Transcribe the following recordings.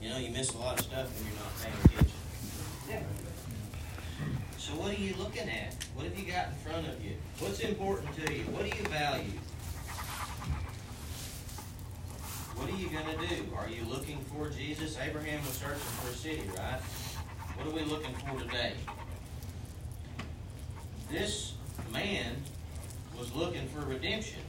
You know, you miss a lot of stuff when you're not paying attention. Yeah. So what are you looking at? What have you got in front of you? What's important to you? What do you value? What are you going to do? Are you looking for Jesus? Abraham was searching for a city, right? What are we looking for today? This man was looking for redemption.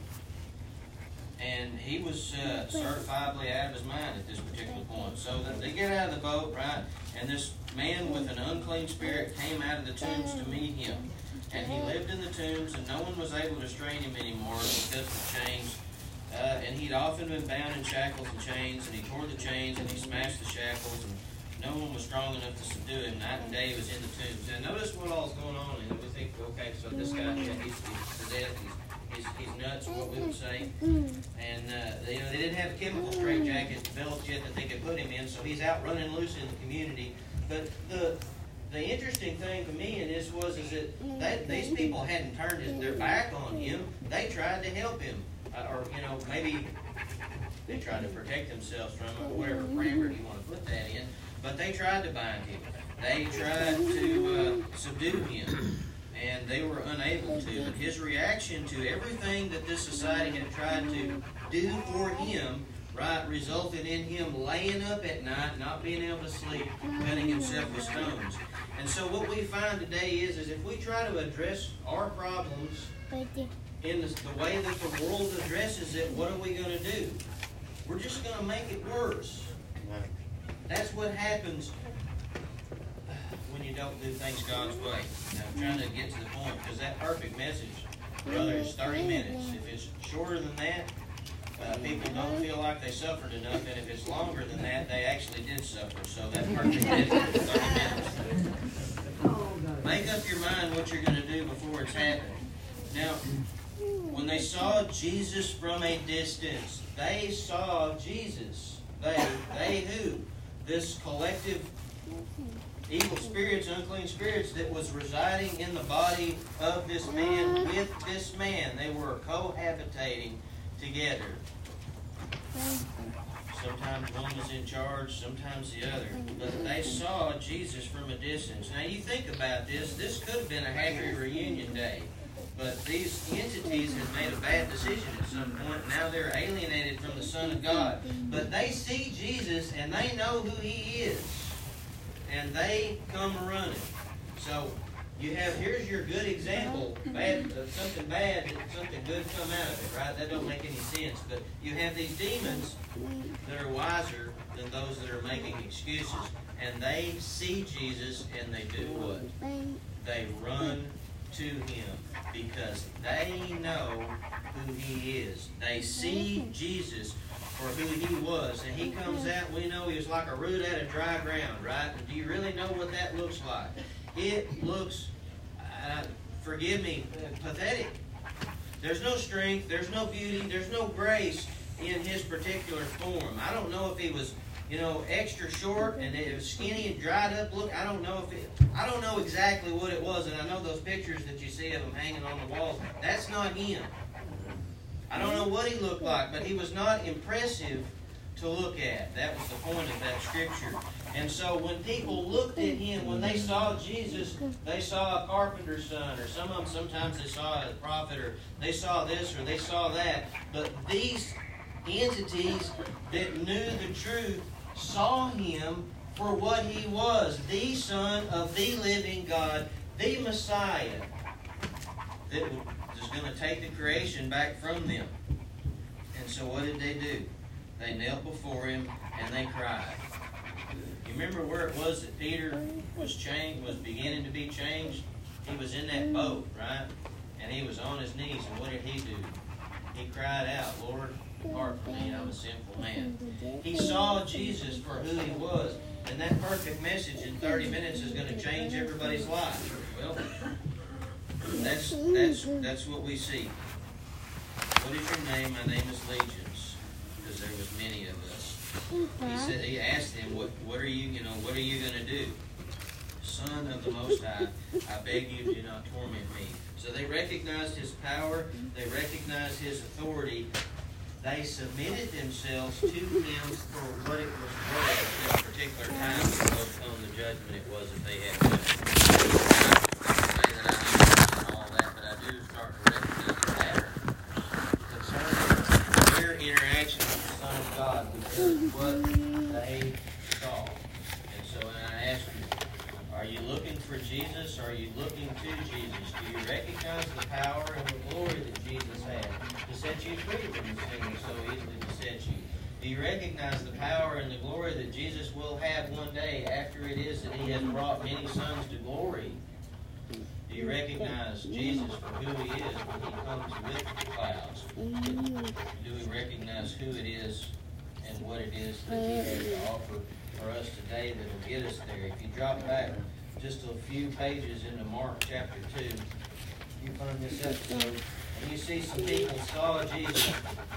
And he was uh, certifiably out of his mind at this particular point. So they get out of the boat, right? And this man with an unclean spirit came out of the tombs to meet him. And he lived in the tombs, and no one was able to strain him anymore because of the chains. Uh, and he'd often been bound in shackles and chains, and he tore the chains and he smashed the shackles, and no one was strong enough to subdue him. Night and day he was in the tombs. And notice what all's going on, and we think, okay, so this guy, yeah, he's, he's to death, he's He's, he's nuts, what we would say. And uh, they, you know, they didn't have chemical straitjackets developed yet that they could put him in, so he's out running loose in the community. But the the interesting thing to me in this was is that they, these people hadn't turned his, their back on him. They tried to help him, uh, or you know maybe they tried to protect themselves from it, whatever parameter you want to put that in. But they tried to bind him. They tried to uh, subdue him and they were unable to. But his reaction to everything that this society had tried to do for him, right, resulted in him laying up at night, not being able to sleep, cutting himself with stones. And so what we find today is, is if we try to address our problems in the, the way that the world addresses it, what are we going to do? We're just going to make it worse. That's what happens you don't do things God's way. Now, I'm trying to get to the point because that perfect message, brother, is 30 minutes. If it's shorter than that, uh, people don't feel like they suffered enough, and if it's longer than that, they actually did suffer. So that perfect message is 30 minutes. Make up your mind what you're going to do before it's happened. Now, when they saw Jesus from a distance, they saw Jesus. They, they who? This collective evil spirits, unclean spirits that was residing in the body of this man mm-hmm. with this man. They were cohabitating together. Sometimes one was in charge, sometimes the other. But they saw Jesus from a distance. Now you think about this, this could have been a happy reunion day. But these entities had made a bad decision at some point. Now they're alienated from the Son of God. But they see Jesus and they know who He is and they come running. So you have here's your good example, uh-huh. bad mm-hmm. uh, something bad, and something good come out of it, right? That don't make any sense. But you have these demons that are wiser than those that are making excuses, and they see Jesus and they do what? They run to him because they know who he is. They see mm-hmm. Jesus for who he was. And he comes out, we know he was like a root out of dry ground, right? do you really know what that looks like? It looks, uh, forgive me, pathetic. There's no strength, there's no beauty, there's no grace in his particular form. I don't know if he was, you know, extra short and it was skinny and dried up look. I don't know if it, I don't know exactly what it was. And I know those pictures that you see of him hanging on the walls, that's not him. What he looked like, but he was not impressive to look at. That was the point of that scripture. And so when people looked at him, when they saw Jesus, they saw a carpenter's son, or some of them sometimes they saw a prophet, or they saw this, or they saw that. But these entities that knew the truth saw him for what he was the Son of the living God, the Messiah that was going to take the creation back from them. And so what did they do? They knelt before him and they cried. You remember where it was that Peter was changed, was beginning to be changed? He was in that boat, right? And he was on his knees. And what did he do? He cried out, Lord, depart from me, I'm a sinful man. He saw Jesus for who he was. And that perfect message in 30 minutes is going to change everybody's life. Well, that's that's that's what we see. What is your name? My name is Legions, because there was many of us. He mm-hmm. said he asked them, what, what are you, you know, what are you gonna do? Son of the Most High, I beg you do not torment me. So they recognized his power, they recognized his authority. They submitted themselves to him for what it was worth at this particular time, on the judgment it was that they had done. what they saw. And so when I ask you, are you looking for Jesus? Are you looking to Jesus? Do you recognize the power and the glory that Jesus had to set you free from the sin that so easily besets you? Do you recognize the power and the glory that Jesus will have one day after it is that he has brought many sons to glory? Do you recognize Jesus for who he is when he comes with the clouds? Do we recognize who it is and what it is that He has to offer for us today that will get us there? If you drop back just a few pages into Mark chapter 2, you find this episode and you see some people saw Jesus,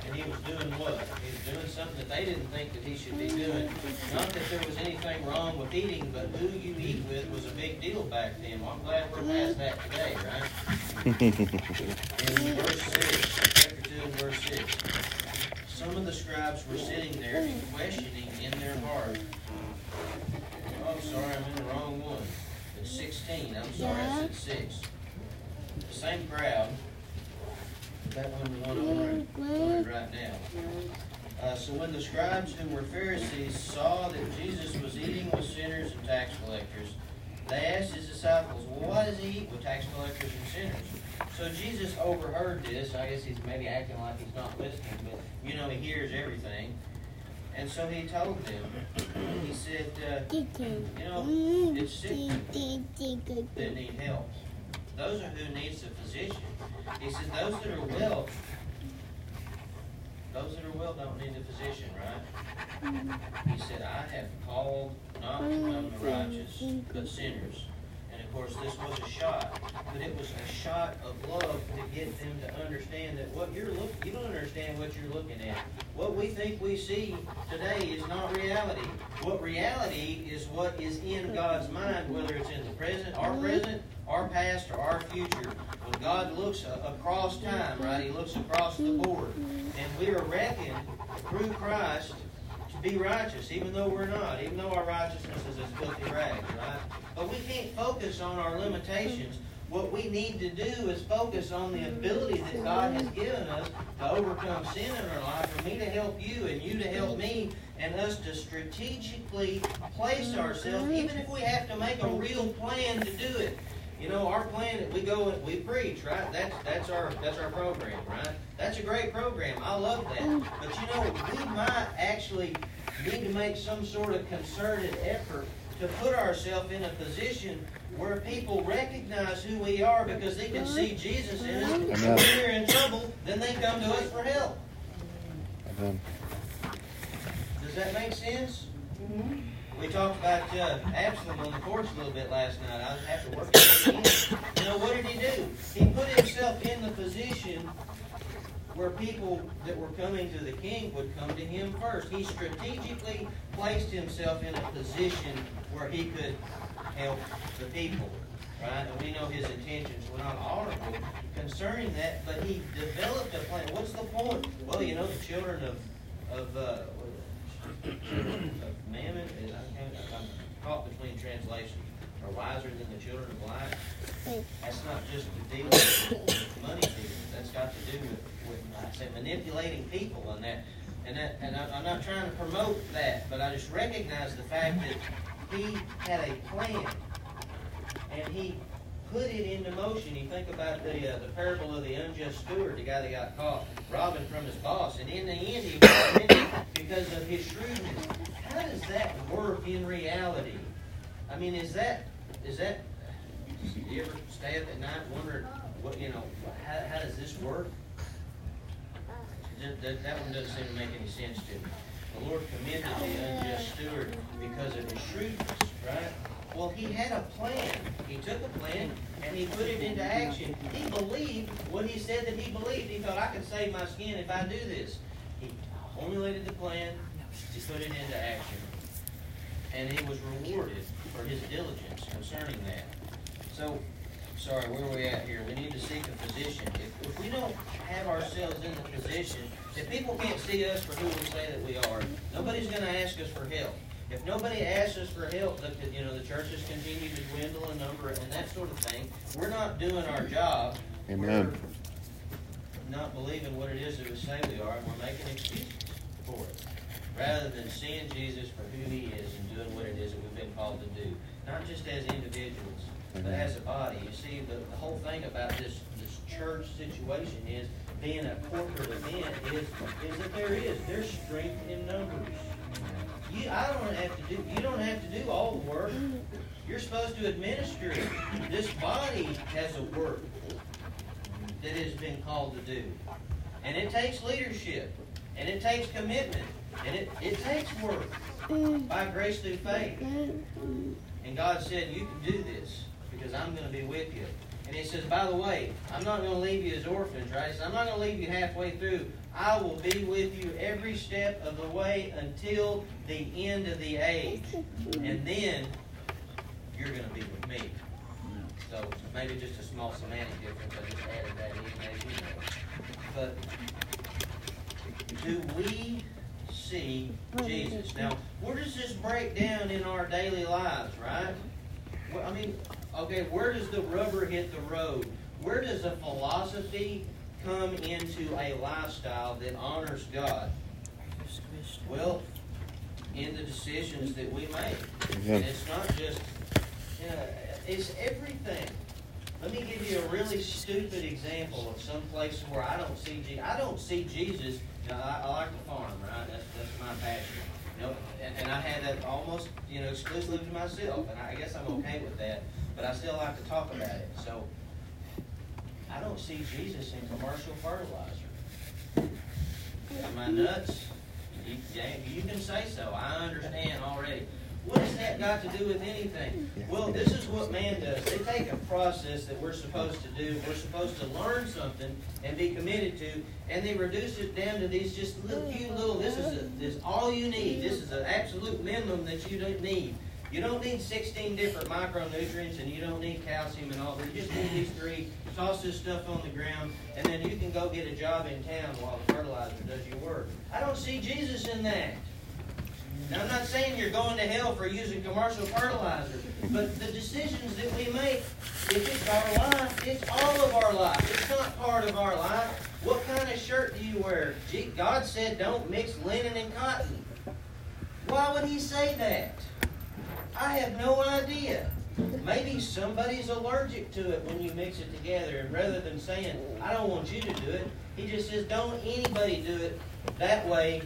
and he was doing what? He was doing something that they didn't think that he should be doing. Not that there was anything wrong with eating, but who you eat with was a big deal back then. Well, I'm glad we're past that today, right? in verse 6, chapter 2 and verse 6. Some of the scribes were sitting there and questioning in their heart. Oh, I'm sorry, I'm in the wrong one. It's 16. I'm sorry, I said 6. The same crowd that one the one I wanted right now. Uh, so when the scribes who were Pharisees saw that Jesus was eating with sinners and tax collectors, they asked his disciples, Well, why does he eat with tax collectors and sinners? So Jesus overheard this. I guess he's maybe acting like he's not listening, but you know, he hears everything. And so he told them, he said, uh, you know, it's sick that need help. Those are who needs a physician. He said, those that are well, those that are well don't need a physician, right? He said, I have called not come the righteous, but sinners. And of course, this was a shot, but it was a shot of love to get them to understand that what you're looking, you don't understand what you're looking at. What we think we see today is not reality. What reality is what is in God's mind, whether it's in the present, our present, our past, or our future. When God looks across time, right, He looks across the board. And we are reckoned through Christ to be righteous, even though we're not, even though our righteousness is as filthy rags, right? But we can't focus on our limitations. What we need to do is focus on the ability that God has given us to overcome sin in our life, for me to help you and you to help me, and us to strategically place ourselves, even if we have to make a real plan to do it. You know, our plan we go and we preach, right? That's that's our that's our program, right? That's a great program. I love that. But you know, we might actually need to make some sort of concerted effort to put ourselves in a position where people recognize who we are because they can see Jesus in us. And when we're in trouble, then they come to us for help. Amen. Does that make sense? Mm-hmm. We talked about uh, Absalom on the porch a little bit last night. I working with him. You know, what did he do? He put himself in the position where people that were coming to the king would come to him first. He strategically placed himself in a position where he could help the people. Right? And we know his intentions were not honorable concerning that, but he developed a plan. What's the point? Well, you know, the children of, of uh, of mammon, I'm caught between translations, are wiser than the children of light. That's not just the deal with money. That's got to do with, with I say, manipulating people and that. And that, and I, I'm not trying to promote that, but I just recognize the fact that he had a plan, and he put it into motion. You think about the uh, the parable of the unjust steward, the guy that got caught robbing from his boss, and in the end he was because of his shrewdness. How does that work in reality? I mean, is that is that? Do You ever stay up at night wondering what you know? How, how does this work? That, that one doesn't seem to make any sense to me. The Lord commended the unjust steward because of his shrewdness, right? Well, he had a plan. He took a plan and he put it into action. He believed what he said that he believed. He thought, I can save my skin if I do this. He formulated the plan, he put it into action. And he was rewarded for his diligence concerning that. So, sorry, where are we at here? We need to seek a position. If, if we don't have ourselves in the position, if people can't see us for who we say that we are, nobody's going to ask us for help. If nobody asks us for help, the, you know, the churches continue to dwindle in number and that sort of thing. We're not doing our job. Amen. We're not believing what it is that we say we are, and we're making excuses for it. Rather than seeing Jesus for who he is and doing what it is that we've been called to do. Not just as individuals, but as a body. You see, the, the whole thing about this, this church situation is being a corporate event is, is that there is. There's strength in numbers. You, I don't have to do. You don't have to do all the work. You're supposed to administer it. This body has a work that has been called to do, and it takes leadership, and it takes commitment, and it, it takes work by grace through faith. And God said, "You can do this because I'm going to be with you." And He says, "By the way, I'm not going to leave you as orphans, right? Says, I'm not going to leave you halfway through. I will be with you every step of the way until the end of the age. And then you're going to be with me. So maybe just a small semantic difference. I just added that in as you know. But do we see Jesus? Now, where does this break down in our daily lives, right? Well, I mean, okay, where does the rubber hit the road? Where does a philosophy come into a lifestyle that honors God? Well, in the decisions that we make. And it's not just, you know, it's everything. Let me give you a really stupid example of some place where I don't see Jesus. I don't see Jesus. You know, I, I like to farm, right? That's, that's my passion. You know, and, and I had that almost, you know, exclusively to myself, and I guess I'm okay with that. But I still like to talk about it. So I don't see Jesus in commercial fertilizer. Am I nuts? You, yeah, you can say so. I understand already. What has that got to do with anything? Well, this is what man does. They take a process that we're supposed to do, we're supposed to learn something and be committed to, and they reduce it down to these just little few little. This is a, this is all you need. This is an absolute minimum that you don't need. You don't need 16 different micronutrients, and you don't need calcium and all that. You just need these three. Toss this stuff on the ground, and then you can go get a job in town while the fertilizer does your work. I don't see Jesus in that. Now, I'm not saying you're going to hell for using commercial fertilizer, but the decisions that we make, if it's our life, it's all of our life. It's not part of our life. What kind of shirt do you wear? God said don't mix linen and cotton. Why would He say that? I have no idea. Maybe somebody's allergic to it when you mix it together, and rather than saying, I don't want you to do it, He just says, don't anybody do it. That way,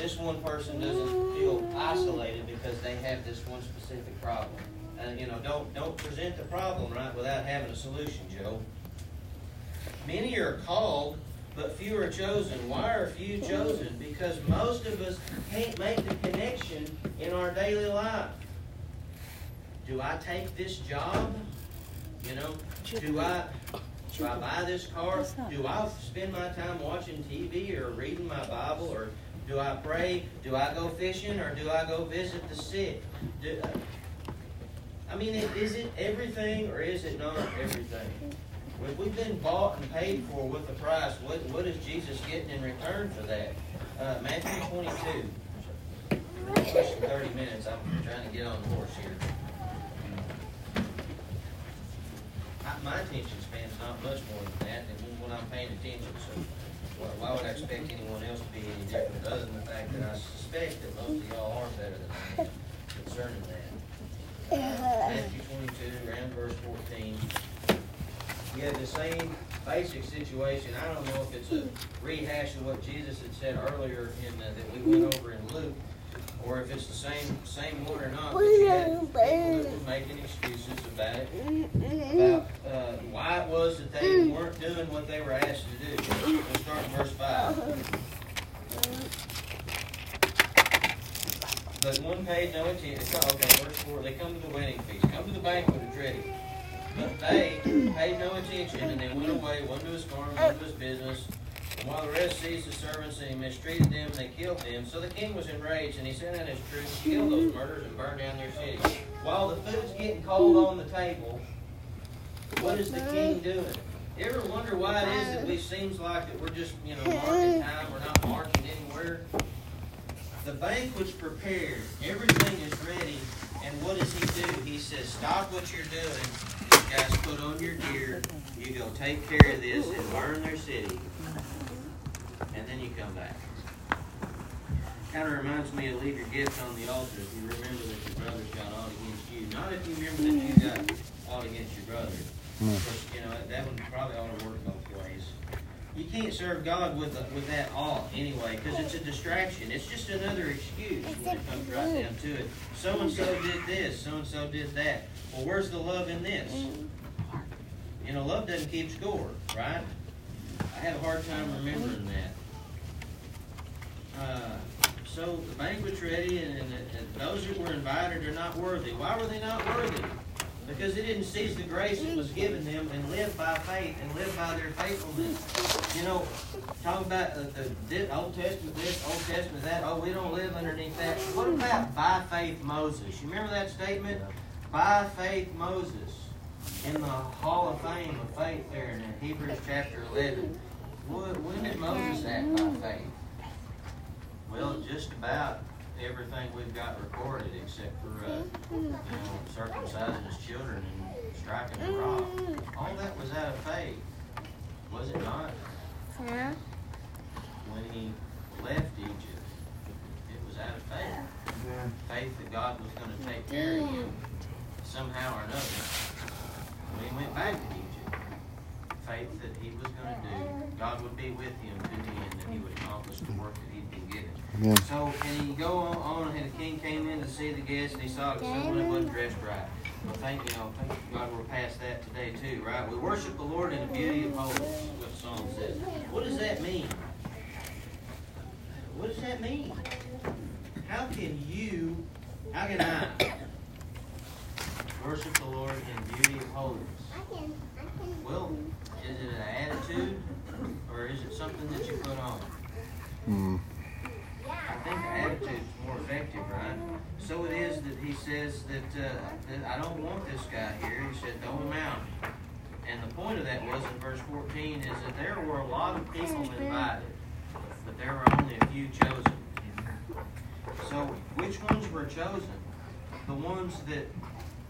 this one person doesn't feel isolated because they have this one specific problem. And you know, don't don't present the problem right without having a solution, Joe. Many are called, but few are chosen. Why are few chosen? Because most of us can't make the connection in our daily life. Do I take this job? You know, do I do I buy this car? Do I spend my time watching TV or reading my Bible or do I pray? Do I go fishing or do I go visit the sick? Do, I mean, is it everything or is it not everything? When we've been bought and paid for with the price, what, what is Jesus getting in return for that? Uh, Matthew 22. Pushing 30 minutes. I'm trying to get on the horse here. My attention span is not much more than that, and when I'm paying attention, so why would I expect anyone else to be any different, other than the fact that I suspect that most of y'all are better than I am concerning that. Matthew 22, around verse 14. You have the same basic situation. I don't know if it's a rehash of what Jesus had said earlier in uh, that we went over in Luke, or if it's the same same one or not. But you had people that were making excuses about it, about uh, why it was that they weren't doing what they were asked to do. Let's start in verse five. But one paid no attention. Okay, verse four. They come to the wedding feast. Come to the banquet. It's ready. But they paid no attention, and they went away, one to his farm, one to his business. And while the rest seized the servants and he mistreated them, and they killed them. So the king was enraged, and he sent out his troops to kill those murderers and burn down their city. While the food's getting cold on the table, what is the king doing? You ever wonder why it is that we seems like that we're just, you know, marking time, we're not marking anywhere? The banquet's prepared, everything is ready, and what does he do? He says, Stop what you're doing. You guys put on your gear, you go take care of this and burn their city. And then you come back. Kind of reminds me of leave your gift on the altar if you remember that your brother's got aught against you. Not if you remember that you got aught against your brother. Hmm. Because, you know, that one probably ought to work both ways. you can't serve God with a, with that awe anyway, because it's a distraction. It's just another excuse when it comes right down to it. So and so did this, so and so did that. Well, where's the love in this? You know, love doesn't keep score, right? I have a hard time remembering that. Uh, so the banquet's ready, and, and, and those who were invited are not worthy. Why were they not worthy? Because they didn't seize the grace that was given them and live by faith and live by their faithfulness. You know, talk about uh, the Old Testament this, Old Testament that. Oh, we don't live underneath that. What about by faith Moses? You remember that statement? By faith Moses in the Hall of Fame of faith there in Hebrews chapter 11. When did Moses act by faith? Well, just about everything we've got recorded except for uh, you know, circumcising his children and striking the rock. All that was out of faith, was it not? Yeah. When he left Egypt, it was out of faith. Yeah. Faith that God was going to take care of him somehow or another. When he went back to Egypt, faith that he was going to do, God would be with him to the end, and he would accomplish the work that he'd been given. Yeah. So, and you go on, on, and the king came in to see the guests, and he saw that someone wasn't dressed right. Well, thank you know, thank God we're past that today too, right? We worship the Lord in the beauty of holiness. What the song says. What does that mean? What does that mean? How can you? How can I worship the Lord in beauty of holiness? Well, is it an attitude, or is it something that you put on? I think the is more effective, right? So it is that he says that, uh, that I don't want this guy here. He said, throw him out. And the point of that was in verse 14 is that there were a lot of people invited, but there were only a few chosen. So which ones were chosen? The ones that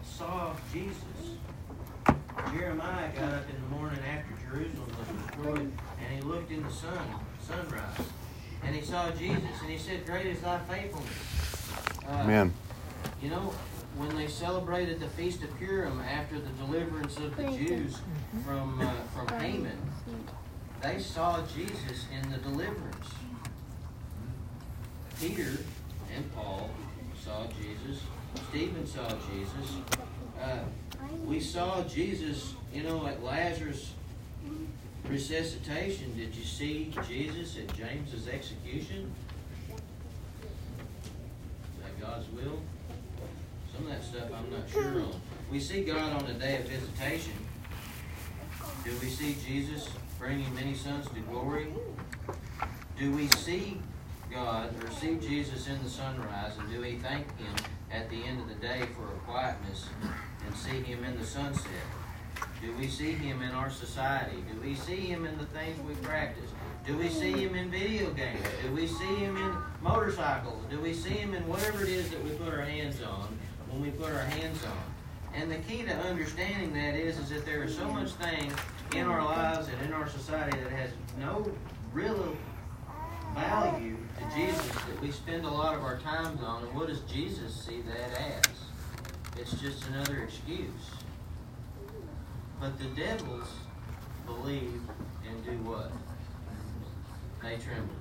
saw Jesus. Jeremiah got up in the morning after Jerusalem was destroyed, and he looked in the sun, sunrise and he saw Jesus, and he said, Great is thy faithfulness. Uh, Amen. You know, when they celebrated the Feast of Purim after the deliverance of the Jews from, uh, from Haman, they saw Jesus in the deliverance. Peter and Paul saw Jesus. Stephen saw Jesus. Uh, we saw Jesus, you know, at Lazarus' resuscitation, did you see Jesus at James's execution? Is that God's will? Some of that stuff I'm not sure on. We see God on the day of visitation. Do we see Jesus bringing many sons to glory? Do we see God see Jesus in the sunrise and do we thank Him at the end of the day for a quietness and see Him in the sunset? Do we see him in our society? Do we see him in the things we practice? Do we see him in video games? Do we see him in motorcycles? Do we see him in whatever it is that we put our hands on when we put our hands on? And the key to understanding that is, is that there are so much things in our lives and in our society that has no real value Jesus that we spend a lot of our times on. And what does Jesus see that as? It's just another excuse. But the devils believe and do what? They tremble.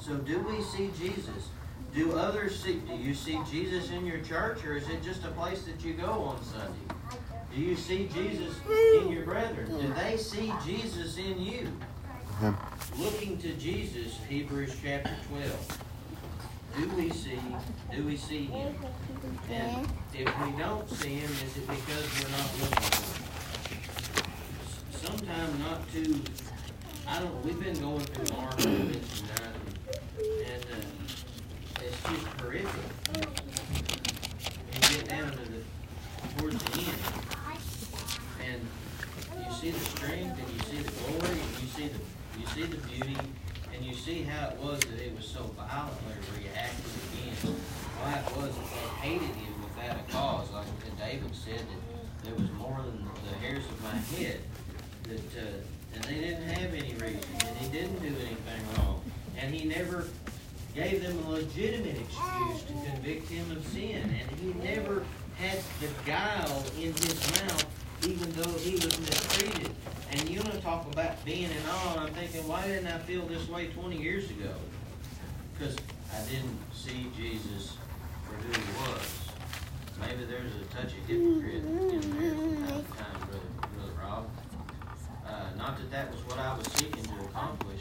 So do we see Jesus? Do others see? Do you see Jesus in your church, or is it just a place that you go on Sunday? Do you see Jesus in your brethren? Do they see Jesus in you? Looking to Jesus, Hebrews chapter 12. Do we see? Do we see Him? And if we don't see Him, is it because we're not looking for Him? Sometimes not too. I don't. We've been going through Mark and tonight, and uh, it's just horrific. You get down to the towards the end, and you see the strength, and you see the glory, and you see the see the beauty and you see how it was that it was so violently reacted against. Why it was that they hated him without a cause. Like David said that there was more than the hairs of my head. That uh, and they didn't have any reason, and he didn't do anything wrong, and he never gave them a legitimate excuse to convict him of sin, and he never had the guile in his mouth even though he was mistreated. And you want to talk about being in awe, I'm thinking, why didn't I feel this way 20 years ago? Because I didn't see Jesus for who he was. Maybe there's a touch of hypocrite in there from time to time, Brother, Rob. Uh, not that that was what I was seeking to accomplish,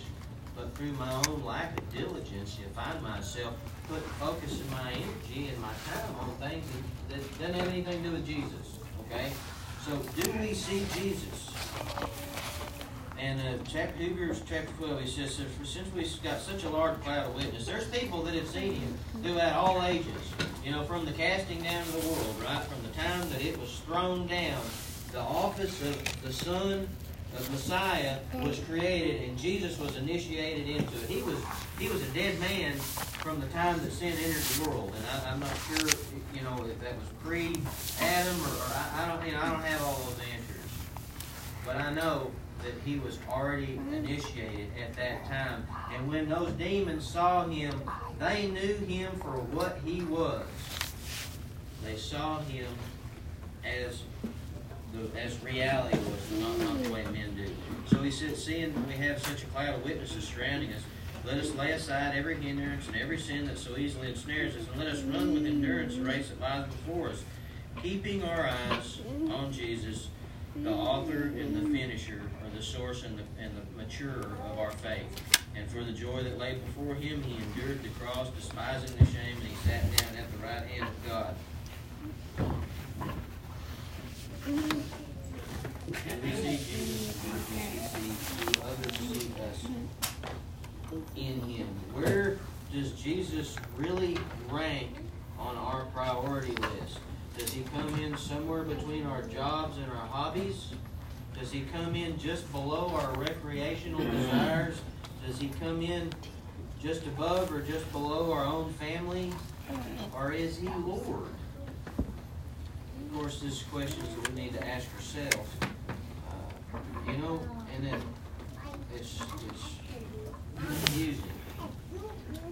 but through my own lack of diligence, you find myself putting focusing my energy and my time on things that, that doesn't have anything to do with Jesus. Okay? So, do we see Jesus? And uh, chapter Hebrews chapter 12, he says, since we've got such a large cloud of witnesses, there's people that have seen him throughout all ages. You know, from the casting down of the world, right? From the time that it was thrown down, the office of the Son of Messiah was created, and Jesus was initiated into it. He was he was a dead man from the time that sin entered the world, and I, am not sure, you know, if that was pre-Adam or, or I, I, don't, you know, I don't have all those answers, but I know that he was already initiated at that time. And when those demons saw him, they knew him for what he was. They saw him as as reality was, not, not the way men do. So he said, seeing we have such a cloud of witnesses surrounding us, let us lay aside every hindrance and every sin that so easily ensnares us, and let us run with endurance the race that lies before us, keeping our eyes on Jesus, the author and the finisher or the source and the, and the maturer of our faith. And for the joy that lay before him, he endured the cross, despising the shame, and he sat down at the right hand of God. And we see Jesus, we see others see us in him. Where does Jesus really rank on our priority list? Does he come in somewhere between our jobs and our hobbies? Does he come in just below our recreational desires? Does he come in just above or just below our own family? Or is he Lord? Of course, this is questions that we need to ask ourselves. You know, and then it's, it's confusing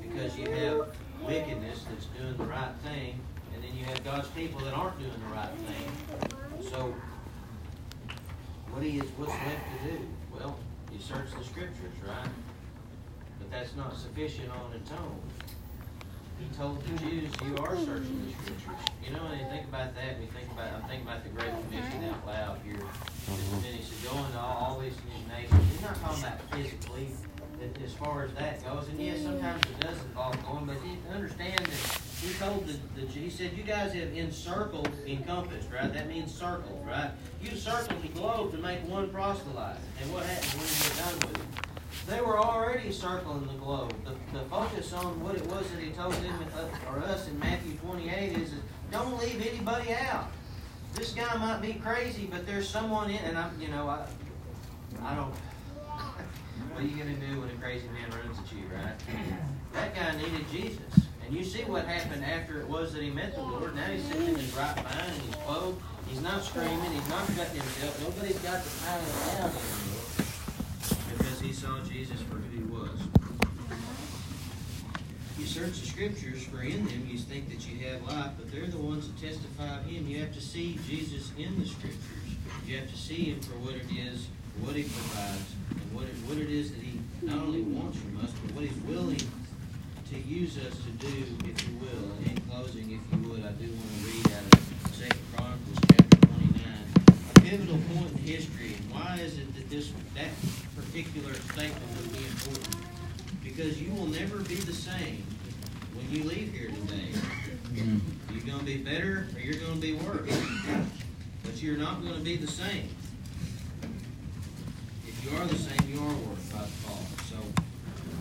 because you have wickedness that's doing the right thing, and then you have God's people that aren't doing the right thing. So what is what's left to do? Well, you search the scriptures, right? But that's not sufficient on its own. He told the Jews, "You are searching the scriptures." You know, when you think about that, we think about I'm thinking about the Great Commission out loud here. Mm-hmm. And then he said, "Go into all, all these nations." He's not talking about physically, as far as that goes. And yes, sometimes it does involve going, but you understand that he told the, the, he said, you guys have encircled, encompassed, right? That means circled, right? You circled the globe to make one proselyte. And what happens when you get done with it? They were already circling the globe. The, the focus on what it was that he told them uh, or us in Matthew 28 is, don't leave anybody out. This guy might be crazy, but there's someone in, and I'm, you know, I, I don't. what are you going to do when a crazy man runs at you, right? That guy needed Jesus. And you see what happened after it was that he met the Lord. Now he's sitting in his right mind and he's clothed. He's not screaming. He's not cutting himself. Nobody's got tie him down anymore saw Jesus for who he was. You search the scriptures, for in them you think that you have life, but they're the ones that testify of him. You have to see Jesus in the scriptures. You have to see him for what it is, what he provides, and what it, what it is that he not only wants from us, but what he's willing to use us to do, if you will. And in closing, if you would, I do want to read out of Second Chronicles chapter 29, a pivotal point in history. And why is it that this that particular statement would be important? Because you will never be the same when you leave here today. Mm-hmm. You're going to be better or you're going to be worse. But you're not going to be the same. If you are the same, you are worse by default. So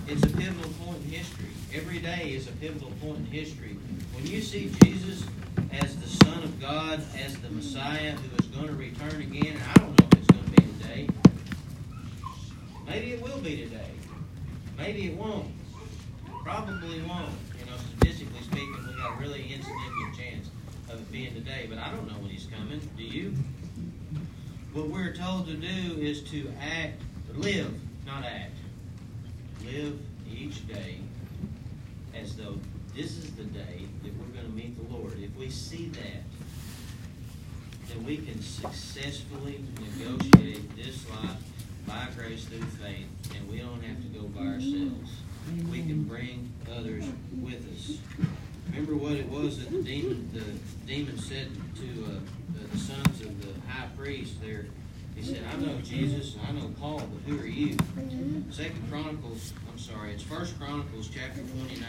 it's a pivotal point in history. Every day is a pivotal point in history. When you see Jesus as the Son of God, as the Messiah who is going to return again, and I don't know if it's going to be today. Maybe it will be today. Maybe it won't. Probably won't. You know, statistically speaking, we got a really insignificant chance of it being today. But I don't know when he's coming. Do you? What we're told to do is to act, live, not act. Live each day as though this is the day that we're going to meet the Lord. If we see that, then we can successfully negotiate this life by grace through faith, and we don't have to go by ourselves. We can bring others with us. Remember what it was that the demon, the demon said to uh, the sons of the high priest there. He said, "I know Jesus, I know Paul, but who are you?" Second Chronicles, I'm sorry, it's First Chronicles chapter 29.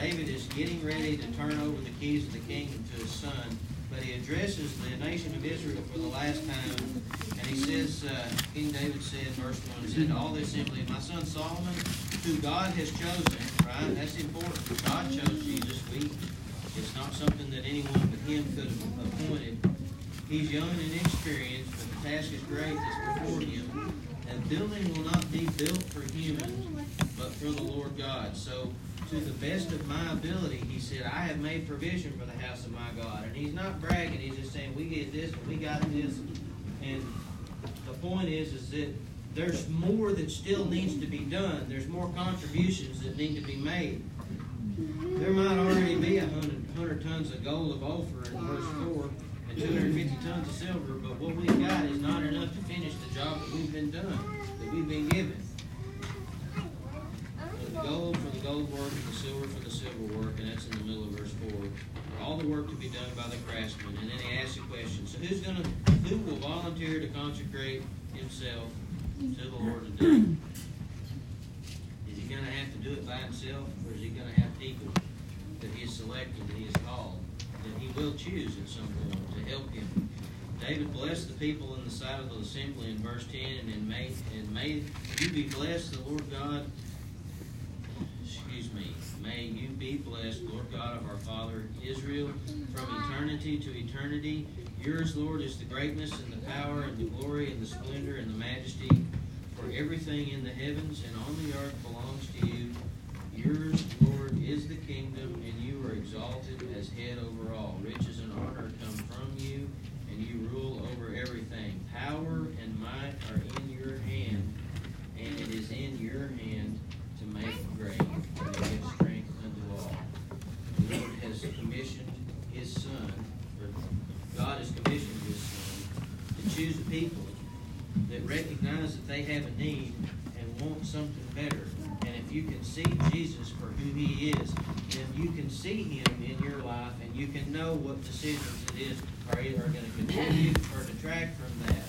David is getting ready to turn over the keys of the kingdom to his son, but he addresses the nation of Israel for the last time, he says, uh, King David said, verse 1, he said, All the assembly, my son Solomon, who God has chosen, right? That's important. God chose Jesus. We, it's not something that anyone but him could have appointed. He's young and inexperienced, but the task is great that's before him. And building will not be built for humans, but for the Lord God. So to the best of my ability, he said, I have made provision for the house of my God. And he's not bragging, he's just saying, we get this and we got this. And point is, is that there's more that still needs to be done. There's more contributions that need to be made. There might already be a hundred, hundred tons of gold of Ophir in verse 4 and 250 tons of silver, but what we've got is not enough to finish the job that we've been done, that we've been given the gold gold work and the silver for the silver work, and that's in the middle of verse 4. All the work to be done by the craftsman. And then he asks the question so who's to, who will volunteer to consecrate himself to the Lord to do Is he to have to do it by himself, or is he to have people that he has selected, that he has called, that he will choose at some point to help him? David blessed the people in the sight of the assembly in verse 10, and made, and made you be blessed, the Lord God excuse me, may you be blessed, Lord God of our Father Israel, from eternity to eternity. Yours, Lord, is the greatness and the power and the glory and the splendor and the majesty. For everything in the heavens and on the earth belongs to you. Yours, Lord, is the kingdom, and you are exalted as head over all. Riches and honor come from you, and you rule over everything. Power and might are in your hand, and it is in your hand to make great and to give strength unto all. The Lord has commissioned his son, or God has commissioned his son to choose a people that recognize that they have a need and want something better. And if you can see Jesus for who he is, then you can see him in your life and you can know what decisions it is are either going to contribute or detract from that.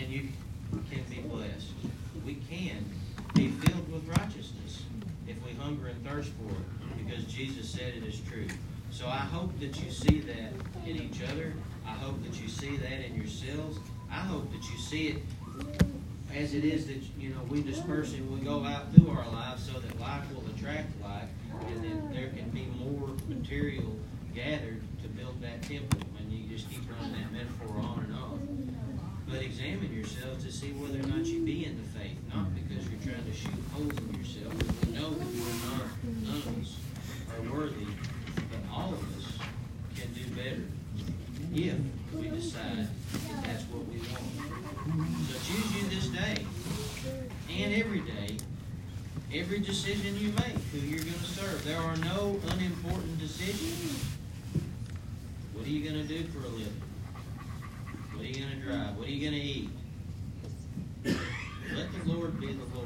And you can be blessed. We can be filled with righteousness if we hunger and thirst for it, because Jesus said it is true. So I hope that you see that in each other. I hope that you see that in yourselves. I hope that you see it as it is that you know we disperse and we go out through our lives so that life will attract life, and then there can be more material gathered to build that temple. And you just keep running that metaphor on and on. But examine yourselves to see whether or not you be in the faith, not because you're trying to shoot holes in yourself. We know that we are not, none of us are worthy, but all of us can do better if we decide so choose you this day and every day, every decision you make, who you're going to serve. There are no unimportant decisions. What are you going to do for a living? What are you going to drive? What are you going to eat? Let the Lord be the Lord.